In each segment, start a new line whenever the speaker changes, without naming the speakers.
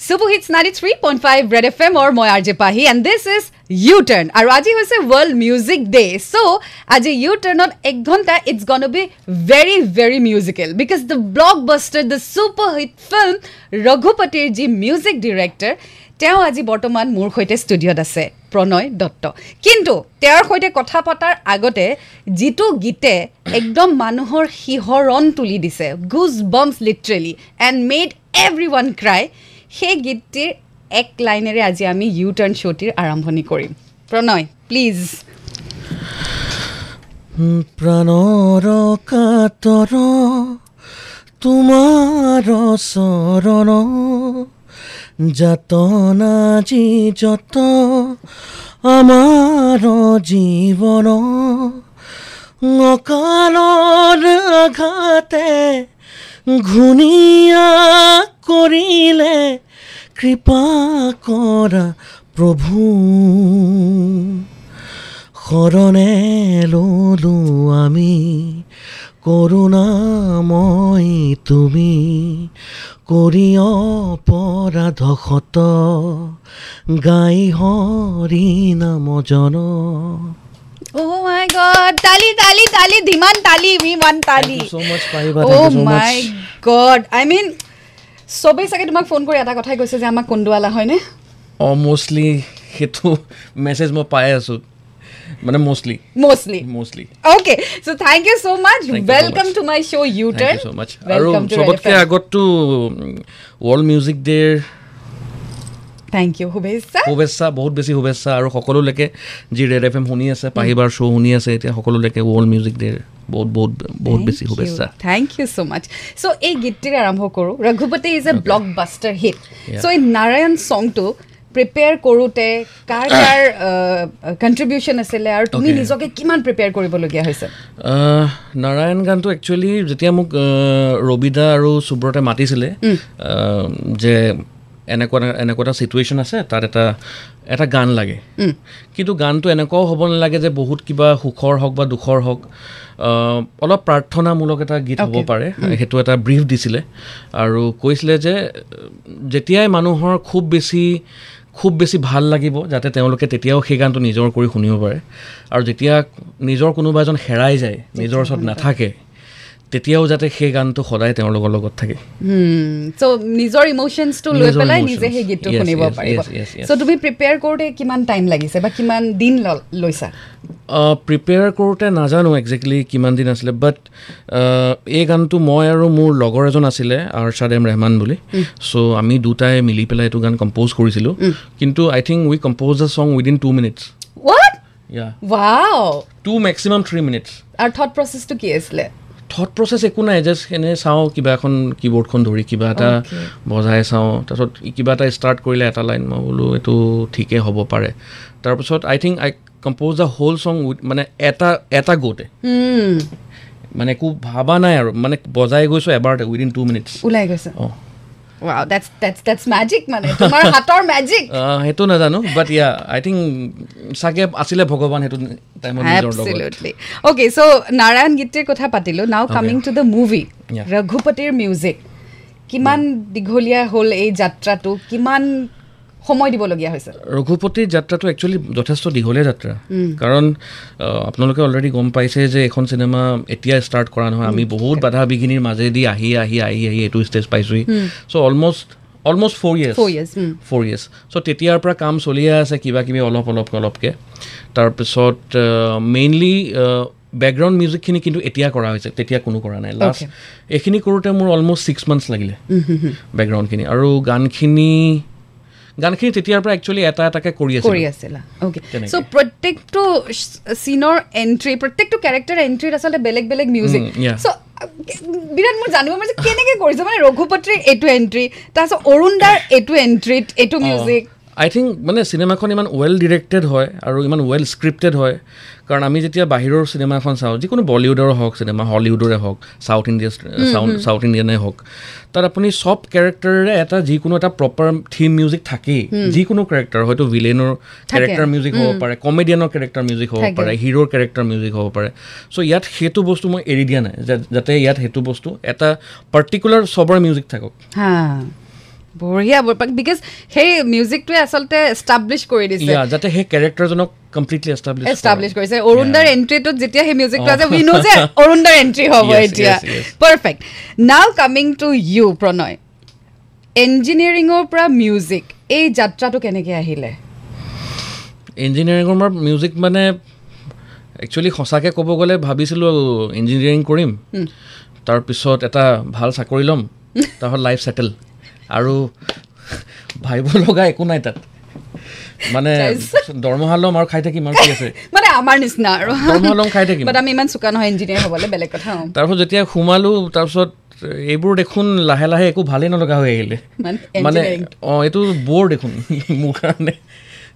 Super Hits 93.5 Red FM or মই R J Pahi and this is U turn আৰু আজি হৈছে world music day চ' আজি U টাৰ্ণত এক ঘণ্টা it's gonna be very very musical because the blockbuster the super hit film ৰঘুপতিৰ যি music director তেওঁ আজি বৰ্তমান মোৰ সৈতে ষ্টুডিঅ'ত আছে প্ৰণয় দত্ত কিন্তু তেওঁৰ সৈতে কথা পতাৰ আগতে যিটো গীতে একদম মানুহৰ শিহৰণ তুলি দিছে goosebumps literally and made everyone cry সেই গীতটিৰ এক লাইনেৰে আজি আমি ইউ টাৰ্ণ শ্ব'টিৰ আৰম্ভণি কৰিম। প্ৰণয় প্লিজ
প্ৰাণৰ কাতৰ তোমাৰ চৰণ যাতনা যি যত আমাৰ জীৱন অকালৰ আঘাতে ঘূণীয়া কৰিলে কৃপা কৰা প্ৰভু। শৰণে ললো আমি কৰোণাময় তুমি কৰি অপৰাধ শত গাই হৰি নাম জন।
Oh my god, tali, tali, tali, dhiman tali, we want tali.
Thank you so much, Pariba.
Oh
Thank you so
my
much.
god, I mean, চবেই চাগে তোমাক ফোন কৰি এটা কথাই কৈছে যে আমাক কন্দুৱালা হয়নে
অঁ মষ্টলি সেইটো মেছেজ মই পাই আছোঁ মানে mostly
mostly
mostly
okay so' thank you so' much
Thank you so
welcome
much.
To my show' you
thank
turn
you so' much আৰু
ৱেলকাম টু
চবতকৈ আগততো ৱৰ্ল্ড মিউজিক ডে'ৰ
থেংক ইউ শুভেচ্ছা।
শুভেচ্ছা বহুত বেছি শুভেচ্ছা আৰু সকলোলৈকে যি ৰেড এফ এম শুনি আছে পাহিবাৰ শ্ব' শুনি আছে এতিয়া সকলোলৈকে ৱৰ্ল্ড মিউজিক ডে'ৰ বহুত বহুত বহুত বেছি শুভেচ্ছা।
থেংক ইউ ছ' মাছ চ' এই গীতটিৰে আৰম্ভ কৰোঁ। Raghupati is a blockbuster hit. So' এই নাৰায়ণ প্ৰিপেয়াৰ কৰোঁতে কাৰ কাৰ কণ্ট্ৰিবিউশ্যন আছিলে আৰু তুমি. নিজকে কিমান প্ৰিপেয়াৰ কৰিবলগীয়া হৈছে?
নাৰায়ণ গানটো একচুৱেলি যেতিয়া মোক ৰবিদা আৰু সুব্ৰতে মাতিছিলে যে এনেকুৱা এনেকুৱা এটা চিটুৱেশ্যন আছে তাত এটা এটা গান লাগে। কিন্তু গানটো এনেকুৱাও হ'ব নালাগে যে বহুত কিবা সুখৰ হওক বা দুখৰ হওক অলপ প্ৰাৰ্থনামূলক এটা গীত হ'ব. পাৰে। সেইটো এটা ব্ৰিফ দিছিলে। আৰু কৈছিলে যে যেতিয়াই মানুহৰ খুব বেছি খুব বেছি ভাল লাগিব যাতে তেওঁলোকে তেতিয়াও সেই গানটো নিজৰ কৰি শুনিব পাৰে। আৰু যেতিয়া নিজৰ কোনোবা এজন হেৰাই যায় নিজৰ ওচৰত নাথাকে তেতিয়াও যাতে সেই গানটো সদায় তেওঁলোকৰ লগত থাকে।
চ' নিজৰ ইম'শ্যনছটো লৈ পেলাই. নিজে সেই গীতটো শুনিব পাৰিব. চ' তুমি প্ৰিপেয়াৰ কৰোঁতে কিমান টাইম লাগিছে বা কিমান দিন লৈছা?
প্ৰিপেয়াৰ কৰোঁতে নাজানো একজেক্টলি কিমান দিন আছিলে বাট এই গানটো মই আৰু মোৰ লগৰ এজন আছিলে আৰচাদ এম ৰেহমান বুলি। চ' আমি দুটাই মিলি পেলাই এইটো গান কম্প'জ কৰিছিলোঁ। কিন্তু I think we compose the song within two minutes to maximum three minutes
আৰু থট প্ৰচেছটো কি আছিলে?
থট প্ৰচেছ একো নাই জাষ্ট এনে চাওঁ কিবা এখন কি বৰ্ডখন ধৰি কিবা এটা. বজাই চাওঁ। তাৰপিছত কিবা এটা ষ্টাৰ্ট কৰিলে এটা লাইন মই বোলো এইটো ঠিকেই হ'ব পাৰে। তাৰপিছত I think I compose the whole song with মানে এটা এটা গ'তে
Hmm,
মানে একো ভাবা নাই আৰু মানে বজাই গৈছোঁ এবাৰতে উইদিন টু মিনিটছ
ওলাই গৈছে।
অঁ।
ৱাও মানে। তোমাৰ হাতৰ
সেইটো নাজানো বাট ইয়া আই থিংক চাগে আছিলে ভগৱান সেইটো টাইমত.
Okay, so নাৰায়ণ গীতিৰ কথা পাতিলোঁ now coming to the movie. ৰঘুপতিৰ music কিমান দীঘলীয়া হ'ল এই যাত্ৰাটো কিমান সময় দিবলগীয়া হৈছে।
ৰঘুপতিৰ যাত্ৰাটো একচুৱেলি যথেষ্ট দীঘলীয়া যাত্ৰা। কাৰণ আপোনালোকে অলৰেডি গম পাইছে যে এখন চিনেমা এতিয়া ষ্টাৰ্ট কৰা নহয়। আমি বহুত বাধা বিঘিনিৰ মাজেদি আহি আহি আহি আহি এইটো ষ্টেজ পাইছোঁহি। So' almost almost four years. Four years so' তেতিয়াৰ পৰা কাম চলিয়ে আছে কিবা কিবি অলপ অলপকৈ। অলপকৈ তাৰপিছত মেইনলি বেকগ্ৰাউণ্ড মিউজিকখিনি কিন্তু এতিয়া কৰা হৈছে। তেতিয়া কোনো কৰা নাই। লাষ্ট এইখিনি কৰোঁতে মোৰ অলমষ্ট ছিক্স মান্থছ লাগিলে। বেকগ্ৰাউণ্ডখিনি আৰু গানখিনি গানখিনি তেতিয়াৰ পৰা একচুৱেলি এটা এটাকৈ কৰি আছে
কৰি আছিলা। অ'কে। চ' প্ৰত্যেকটো চিনৰ এণ্ট্ৰি প্ৰত্যেকটো কেৰেক্টাৰ এণ্ট্ৰিত আচলতে বেলেগ বেলেগ মিউজিক. চ' বিৰাট মোৰ জানিব পাৰিছে কেনেকৈ কৰিছে? মানে ৰঘুপতিৰ এইটো এণ্ট্ৰি তাৰপিছত অৰুণ দাৰ এইটো এণ্ট্ৰিত এইটো মিউজিক
আই থিংক মানে চিনেমাখন ইমান ৱেল ডিৰেক্টেড হয় আৰু ইমান ৱেল স্ক্ৰিপ্টেড হয়। কাৰণ আমি যেতিয়া বাহিৰৰ চিনেমা এখন চাওঁ যিকোনো বলিউডৰে হওক চিনেমা হলিউডৰে হওক চাউথ ইণ্ডিয়া চাউথ ইণ্ডিয়ানে হওক তাত আপুনি চব কেৰেক্টাৰেৰে এটা যিকোনো এটা প্ৰপাৰ থিম মিউজিক থাকেই। যিকোনো কেৰেক্টাৰ হয়তো ভিলেনৰ কেৰেক্টাৰ মিউজিক হ'ব পাৰে কমেডিয়ানৰ কেৰেক্টাৰ মিউজিক হ'ব। পাৰে হিৰোৰ কেৰেক্টাৰ মিউজিক হ'ব পাৰে। চ' ইয়াত সেইটো বস্তু মই এৰি দিয়া নাই যাতে ইয়াত সেইটো বস্তু এটা পাৰ্টিকুলাৰ চবৰে মিউজিক থাকক।
বঢ়িয়া বিকজ সেই মিউজিকটোৱে আচলতে এষ্টাব্লিছ কৰি দিছে
যাতে সেই কেৰেক্টাৰজনক কমপ্লিটলি এষ্টাব্লিছ
এষ্টাব্লিছ কৰিছে অৰুণদাৰ এণ্ট্ৰিটোত যেতিয়া সেই মিউজিকটো আছে। উই নো যে অৰুণদাৰ এণ্ট্ৰি হ'ব এতিয়া. Perfect now coming to you Pranay ইঞ্জিনিয়াৰিঙৰ পৰা মিউজিক এই যাত্ৰাটো কেনেকৈ আহিলে
ইঞ্জিনিয়াৰিঙৰ পৰা মিউজিক মানে একচুৱেলি সঁচাকৈ ক'ব গ'লে ভাবিছিলোঁ ইঞ্জিনিয়াৰিং কৰিম তাৰপিছত এটা ভাল চাকৰি ল'ম তাৰপিছত লাইফ ছেটেল আৰু ভাবিব লগা একো নাই তাত। মানে? দৰমহা ল'ম আৰু খাই থাকিম আৰু কি আছে।
মানে আমাৰ নিচিনা আৰু।
দৰমহা ল'ম খাই থাকিম
আমি ইমান চোকা নহয় ইঞ্জিনিয়াৰ হ'বলৈ বেলেগ কথা।
তাৰপিছত যেতিয়া সোমালোঁ তাৰপিছত এইবোৰ দেখোন লাহে লাহে একো ভালেই নলগা হৈ আহিলে।
মানে।
অঁ এইটো বৰ দেখোন মোৰ কাৰণে।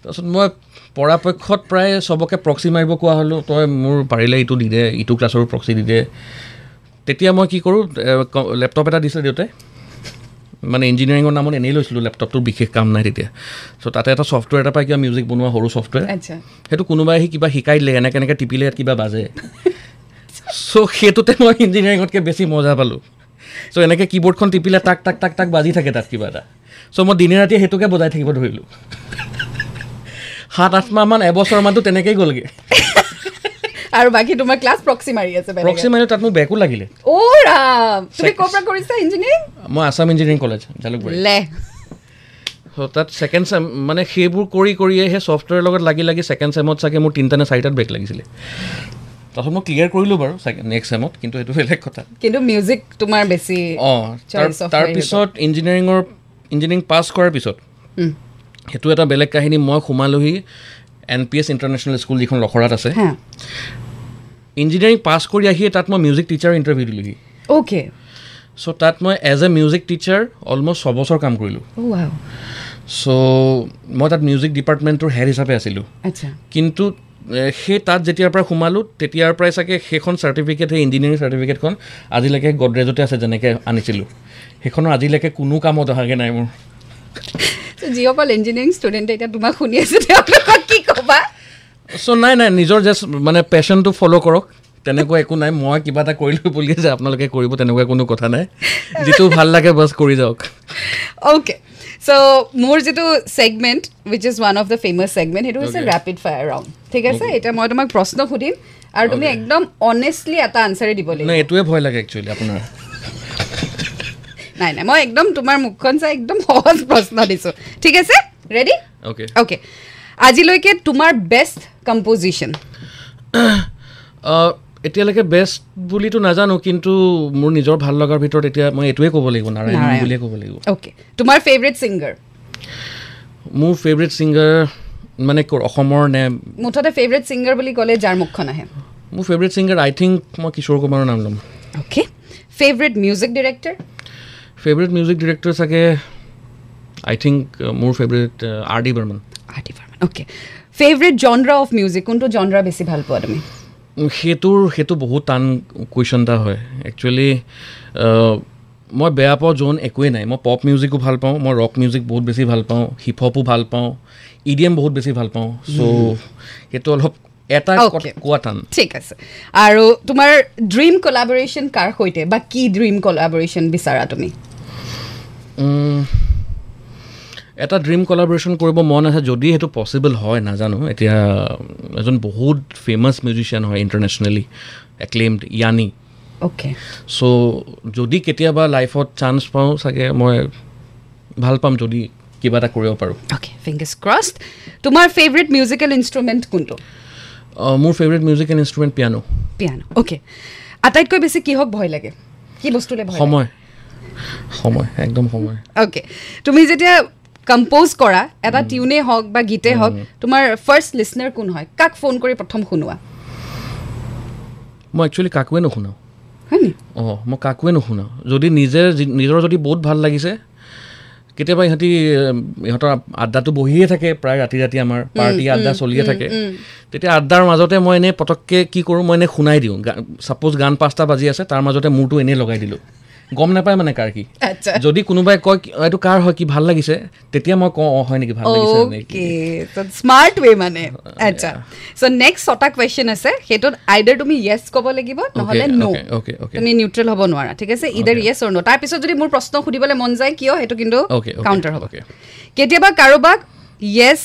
তাৰপিছত মই পৰাপক্ষত প্ৰায় চবকে প্ৰক্সি মাৰিব কোৱা হ'লোঁ তই মোৰ পাৰিলে ইটো দি দে ইটো ক্লাছৰো প্ৰক্সি দি দে। তেতিয়া মই কি কৰোঁ লেপটপ এটা দিছিলে দেউতাই। মানে ইঞ্জিনিয়াৰিঙৰ নামত এনেই লৈছিলোঁ লেপটপটোৰ বিশেষ কাম নাই তেতিয়া। চ' তাতে এটা ছফ্টৱেৰ এটা পাই কিবা মিউজিক বনোৱা সৰু ছফ্টৱেৰ সেইটো কোনোবাই আহি কিবা শিকাই দিলে এনেকৈ এনেকৈ টিপিলে ইয়াত কিবা বাজে। চ' সেইটোতে মই ইঞ্জিনিয়াৰিঙতকৈ বেছি মজা পালোঁ। চ' এনেকৈ কী বোৰ্ডখন টিপিলে টাক টাক টাক টাক বাজি থাকে তাত কিবা এটা। চ' মই দিনে ৰাতিয়ে সেইটোকে বজাই থাকিব ধৰিলোঁ। সাত আঠ মাহমান এবছৰমানটো তেনেকৈয়ে গ'লগৈ।
আৰু বাকী তোমাৰ ক্লাছ প্ৰক্সি মাৰি আছে।
প্ৰক্সি মাৰিও তাত মোৰ বেকো লাগিলে।
অ' ৰাম! তুমি ক'ৰ পৰা কৰিছা ইঞ্জিনিয়াৰিং
মই আছাম ইঞ্জিনিয়াৰিং কলেজ জালুকবাৰী।
লে।
তাত ছেকেণ্ড চেম মানে সেইবোৰ কৰি কৰিয়ে সেই ছফ্টৱেৰৰ লগত লাগি লাগি ছেকেণ্ড চেমত চাগে মোৰ তিনিটা নে চাৰিটাত বেক লাগিছিলে। তাৰপিছত মই ক্লিয়াৰ কৰিলোঁ বাৰু নেক্সট চেমত কিন্তু সেইটো বেলেগ কথা।
কিন্তু মিউজিক তোমাৰ বেছি
অঁ তাৰপিছত ইঞ্জিনিয়াৰিঙৰ ইঞ্জিনিয়াৰিং পাছ কৰাৰ পিছত সেইটো এটা বেলেগ কাহিনী মই সোমালোহি N P S international school যিখন লখৰাত আছে। ইঞ্জিনিয়াৰিং পাছ কৰি আহিয়ে তাত মই মিউজিক টিচাৰ ইণ্টাৰভিউ দিলোহি।
অ'কে
চ' তাত মই as a music teacher almost ছবছৰ কাম কৰিলোঁ। চ' মই তাত মিউজিক ডিপাৰ্টমেণ্টৰ হেড হিচাপে আছিলোঁ।
আচ্ছা।
কিন্তু সেই তাত যেতিয়াৰ পৰা সোমালোঁ তেতিয়াৰ পৰাই চাগে সেইখন চাৰ্টিফিকেট সেই ইঞ্জিনিয়াৰিং চাৰ্টিফিকেটখন আজিলৈকে গডৰেজতে আছে যেনেকৈ আনিছিলোঁ। সেইখনৰ আজিলৈকে কোনো কামত অহাগৈ নাই মোৰ।
যিসকল ইঞ্জিনিয়াৰিং ষ্টুডেণ্টে এতিয়া তোমাক শুনি আছে তেওঁলোকক কি ক'বা?
চ' নাই নাই নিজৰ জাষ্ট মানে পেশ্যনটো ফ'ল' কৰক। তেনেকুৱা একো নাই মই কিবা এটা কৰিলোঁ বুলিয়ে যে আপোনালোকে কৰিব তেনেকুৱা কোনো কথা নাই। যিটো ভাল লাগে বাছ কৰি যাওক।
অ'কে চ' মোৰ যিটো segment which is one of the famous segment সেইটো হৈছে. ৰেপিড ফায়াৰ ৰাউণ্ড ঠিক আছে? এতিয়া মই তোমাক প্ৰশ্ন সুধিম আৰু তুমি একদম অনেষ্টলি এটা আনচাৰে দিব লাগিব।
এইটোৱে ভয় লাগে একচুৱেলি আপোনাৰ।
নাই নাই মই একদম তোমাৰ মুখখন চাই একদম সহজ প্ৰশ্ন দিছোঁ। ঠিক আছে? ৰেডি
অ'কে
অ'কে আজিলৈকে তোমাৰ বেষ্ট কম্প'জিশ্যন
এতিয়ালৈকে বেষ্ট বুলিতো নাজানো কিন্তু মোৰ নিজৰ ভাল লগাৰ ভিতৰত এতিয়া মই এইটোৱে ক'ব লাগিব নাৰায়ণ। বুলিয়ে ক'ব লাগিব।
অ'কে তোমাৰ ফেভৰেট ছিংগাৰ
মোৰ ফেভৰেট ছিংগাৰ মানে অসমৰ নে
মুঠতে ফেভৰেট ছিংগাৰ বুলি ক'লে যাৰ মুখখন আহে।
মোৰ ফেভৰেট ছিংগাৰ আই থিংক মই কিশোৰ কুমাৰৰ নাম ল'ম।
Okay favourite music director
favourite music director চাগে আই থিংক মোৰ favourite R D Burman
R D Burman okay favourite genre of music কোনটো জনৰা বেছি ভাল পোৱা তুমি?
সেইটোৰ সেইটো বহুত টান কুৱেশ্যন এটা হয়। একচুৱেলি মই বেয়া পাওঁ জোন একোৱেই নাই। মই পপ মিউজিকো ভাল পাওঁ মই ৰক মিউজিক বহুত বেছি ভাল পাওঁ হিপ হপো ভাল পাওঁ ই ডি এম বহুত বেছি ভাল পাওঁ। চ' সেইটো অলপ এটা. কোৱা টান।
ঠিক আছে। আৰু তোমাৰ ড্ৰিম কলাবৰেশ্যন কাৰ সৈতে বা কি ড্ৰিম কলাবৰেশ্যন বিচাৰা তুমি?
এটা ড্ৰিম কলাবৰেশ্যন কৰিব মন আছে যদি সেইটো পচিবল হয় নাজানো। এতিয়া এজন বহুত ফেমাছ মিউজিচিয়ান হয় ইণ্টাৰনেশ্যনেলি এক্লেইমড য়ানি
অ'কে
চ' যদি কেতিয়াবা লাইফত চান্স পাওঁ চাগে মই ভাল পাম যদি কিবা এটা কৰিব পাৰোঁ।
অ'কে ফিংগাৰ্ছ ক্ৰছড তোমাৰ ফেভৰেট মিউজিকেল ইনষ্ট্ৰুমেণ্ট কোনটো?
মোৰ favourite musical instrument piano
piano okay আটাইতকৈ বেছি কিহক ভয় লাগে? কি বস্তুলৈ
সময়। সময় একদম সময়।
অ'কে তুমি যেতিয়া কম্প'জ কৰা এটা টিউনেই হওক বা গীতেই হওক তোমাৰ ফাৰ্ষ্ট লিচনাৰ কোন হয়? কাক ফোন কৰি প্ৰথম শুনোৱা?
মই একচুৱেলি কাকোৱে নুশুনাওঁ।
হয় নি?
অঁ মই কাকোৱে নুশুনাওঁ। যদি নিজে নিজৰ যদি বহুত ভাল লাগিছে কেতিয়াবা ইহঁতি ইহঁতৰ আড্ডাটো বহিয়ে থাকে প্ৰায় ৰাতি ৰাতি আমাৰ পাৰ্টি আড্ডা চলিয়ে থাকে। তেতিয়া আড্ডাৰ মাজতে মই এনেই পটককৈ কি কৰোঁ মই এনেই শুনাই দিওঁ। ছাপ'জ গান পাঁচটা বাজি আছে তাৰ মাজতে মোৰটো এনেই লগাই দিলোঁ। গম নাপায় মানে কাৰ কি। যদি কোনোবাই কয় এইটো কাৰ হয় কি ভাল লাগিছে? তেতিয়া মই কওঁ হয় নেকি ভাল লাগিছে
স্মাৰ্ট ৱে মানে। আচ্ছা। চ' নেক্সট ছটা কুৱেশ্যন আছে। সেইটোত আইডাৰ তুমি য়েছ ক'ব লাগিব নহ'লে ন'. তুমি নিউট্ৰেল হ'ব নোৱাৰা ঠিক আছে? ইডাৰ য়েছ অৰ ন' তাৰপিছত যদি মোৰ প্ৰশ্ন সুধিবলৈ মন যায় কিয়? সেইটো কিন্তু কাউণ্টাৰ হ'ব. কেতিয়াবা কাৰোবাক য়েছ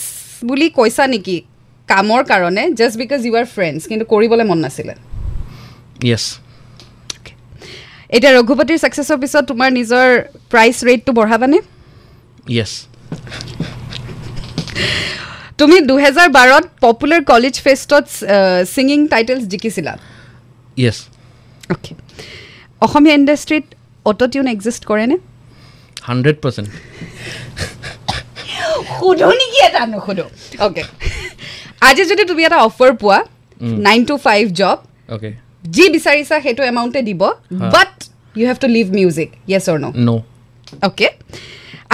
বুলি কৈছা নেকি কামৰ কাৰণে just because you are friends কিন্তু কৰিবলৈ মন নাছিলে?
য়েছ
এতিয়া ৰঘুপতিৰ ছাকচেছৰ পিছত তোমাৰ নিজৰ প্ৰাইচ ৰেটটো বঢ়াবানে?
য়েছ
তুমি দুহেজাৰ বাৰত পপুলাৰ কলেজ ফেষ্টত ছিংগিং টাইটেলছ জিকিছিলা?
য়েছ
অ'কে অসমীয়া ইণ্ডাষ্ট্ৰীত অট' টিউন এক্সিষ্ট কৰেনে?
হাণ্ড্ৰেড পাৰ্চেণ্ট
সোধো নেকি এটা নুসুধো। অ'কে আজি যদি তুমি এটা অফাৰ পোৱা nine to five job
okay
যি বিচাৰিছা সেইটো এমাউণ্টে দিব but you have to leave music yes or no'
no'
okay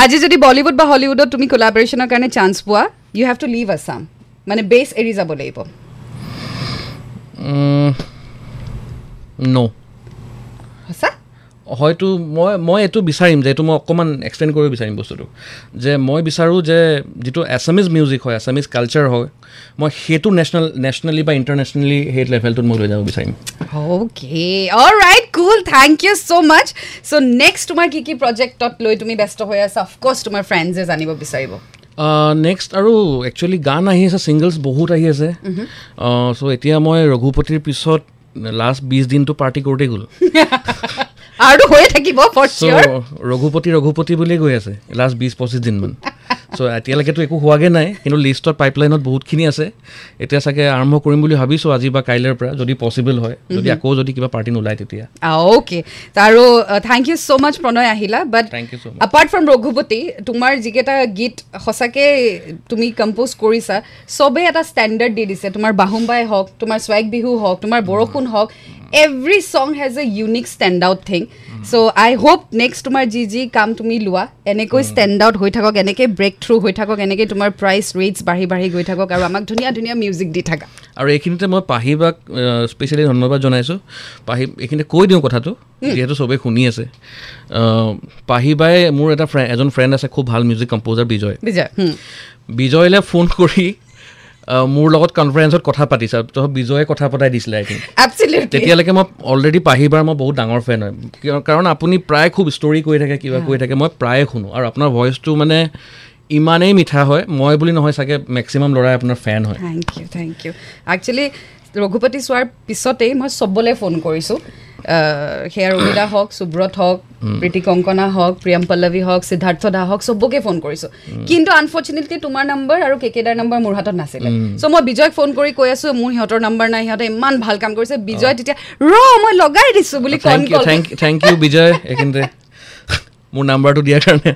আজি যদি বলিউড বা হলিউডত তুমি কোলাবৰেশ্যনৰ কাৰণে চান্স পোৱা you have to leave Assam মানে বেছ এৰি যাব লাগিব।
ন'
সঁচা?
হয়তো মই মই এইটো বিচাৰিম যে এইটো মই অকণমান এক্সপ্লেইন কৰিব বিচাৰিম বস্তুটো যে মই বিচাৰোঁ যে যিটো এছামিজ মিউজিক হয় এছামিজ কালচাৰ হয় মই সেইটো নেশ্যনেল নেশ্যনেলি বা ইণ্টাৰনেশ্যনেলি সেই লেভেলটোত মই লৈ যাব বিচাৰিম।
Okay all right cool thank you so' much so' next তোমাৰ কি কি প্ৰজেক্টত লৈ তুমি ব্যস্ত হৈ আছা? অফক'ৰ্ছ তোমাৰ ফ্ৰেণ্ডছে জানিব বিচাৰিব।
নেক্সট আৰু একচুৱেলি গান আহি আছে ছিংগলছ বহুত আহি আছে। চ' এতিয়া মই ৰঘুপতিৰ পিছত লাষ্ট বিছ দিনটো পাৰ্টি কৰোঁতেই গ'ল।
আৰু হৈয়ে থাকিব
ৰঘুপতি ৰঘুপতি বুলিয়ে গৈ আছে লাষ্ট বিছ পঁচিছ দিনমান। চ' এতিয়ালৈকেতো একো হোৱাগৈ নাই কিন্তু লিষ্টত পাইপলাইনত বহুতখিনি আছে। এতিয়া চাগে আৰম্ভ কৰিম বুলি ভাবিছোঁ আজি বা কাইলৈৰ পৰা যদি পচিবল হয়। যদি আকৌ যদি কিবা পাৰ্টি নোলায় তেতিয়া।
অ'কে আৰু থেংক ইউ ছ' মাছ প্ৰণয় আহিলা but
Thank you so much.
Apart from Raghupati তোমাৰ যিকেইটা গীত সঁচাকৈ তুমি কম্প'জ কৰিছা চবেই এটা ষ্টেণ্ডাৰ্ড দি দিছে। তোমাৰ বাহুম্বাই হওক তোমাৰ স্ৱাগ বিহু হওক তোমাৰ বৰষুণ হওক every song has a unique stand out thing so' I hope next তোমাৰ যি যি কাম তুমি লোৱা এনেকৈ ষ্টেণ্ড আউট হৈ থাকক এনেকৈ ব্ৰেক থ্ৰু হৈ থাকক এনেকৈ তোমাৰ প্ৰাইচ ৰেটছ বাঢ়ি বাঢ়ি গৈ থাকক আৰু আমাক ধুনীয়া ধুনীয়া মিউজিক দি থাকা।
আৰু এইখিনিতে মই পাহিবাক স্পেচিয়েলি ধন্যবাদ জনাইছোঁ। পাহি এইখিনিতে কৈ দিওঁ কথাটো যিহেতু চবেই শুনি আছে। পাহিবাই মোৰ এটা ফ্ৰেণ্ড এজন ফ্ৰেণ্ড আছে খুব ভাল মিউজিক কম্প'জাৰ বিজয়।
বিজয়।
বিজয়লৈ ফোন কৰি মোৰ লগত কনফাৰেঞ্চত কথা পাতিছে। তো বিজয়ে কথা পতাই দিছিলে আই থিংক. তেতিয়ালৈকে মই অলৰেডি পাহিবাৰ মই বহুত ডাঙৰ ফেন হয়। কাৰণ আপুনি প্ৰায় খুব ষ্টৰি কৈ থাকে কিবা কৈ থাকে মই প্ৰায়ে শুনো। আৰু আপোনাৰ ভইচটো মানে ইমানেই মিঠা হয় মই বুলি নহয় চাগে মেক্সিমাম ল'ৰাই আপোনাৰ ফেন হয়।
Thank you thank you actually Raghupati চোৱাৰ পিছতেই মই চবলৈ ফোন কৰিছোঁ। সেয়া ৰমিদা হওক সুব্ৰত হওক প্ৰীতি কংকনা হওক প্ৰিয়ম পল্লৱী হওক সিদ্ধাৰ্থ দা হওক চবকে ফোন কৰিছোঁ। কিন্তু আনফৰ্চুনেটলি তোমাৰ নম্বৰ আৰু কেকেদাৰ নম্বৰ মোৰ হাতত নাছিলে। চ' মই বিজয়ক ফোন কৰি কৈ আছোঁ মোৰ সিহঁতৰ নম্বৰ নাই সিহঁতে ইমান ভাল কাম কৰিছে। বিজয় তেতিয়া ৰ মই লগাই দিছোঁ বুলি কল
থেংক ইউ বিজয়। মোৰ নাম্বাৰটো দিয়াৰ কাৰণে।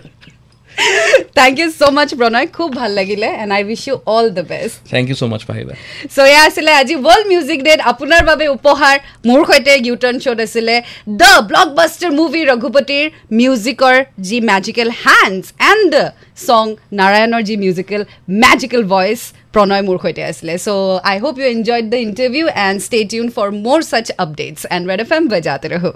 থেংক ইউ ছ' মাছ প্ৰণয় খুব ভাল লাগিলে and I wish you all the best
thank you so' much পাহিবা
চ' এয়া আছিলে আজি ৱৰ্ল্ড মিউজিক ডেত আপোনাৰ বাবে উপহাৰ। মোৰ সৈতে ইউটাৰ্ণ শ্ব'ত আছিলে দ্য ব্লকবাষ্টাৰ মুভি ৰঘুপতিৰ মিউজিকৰ যি magical hands and the song নাৰায়ণৰ যি মিউজিকেল মেজিকেল ভইচ প্ৰণয় মোৰ সৈতে আছিলে। So' I hope you enjoyed the interview and stay tune for মোৰ such updates and Red F M বজাতে ৰহো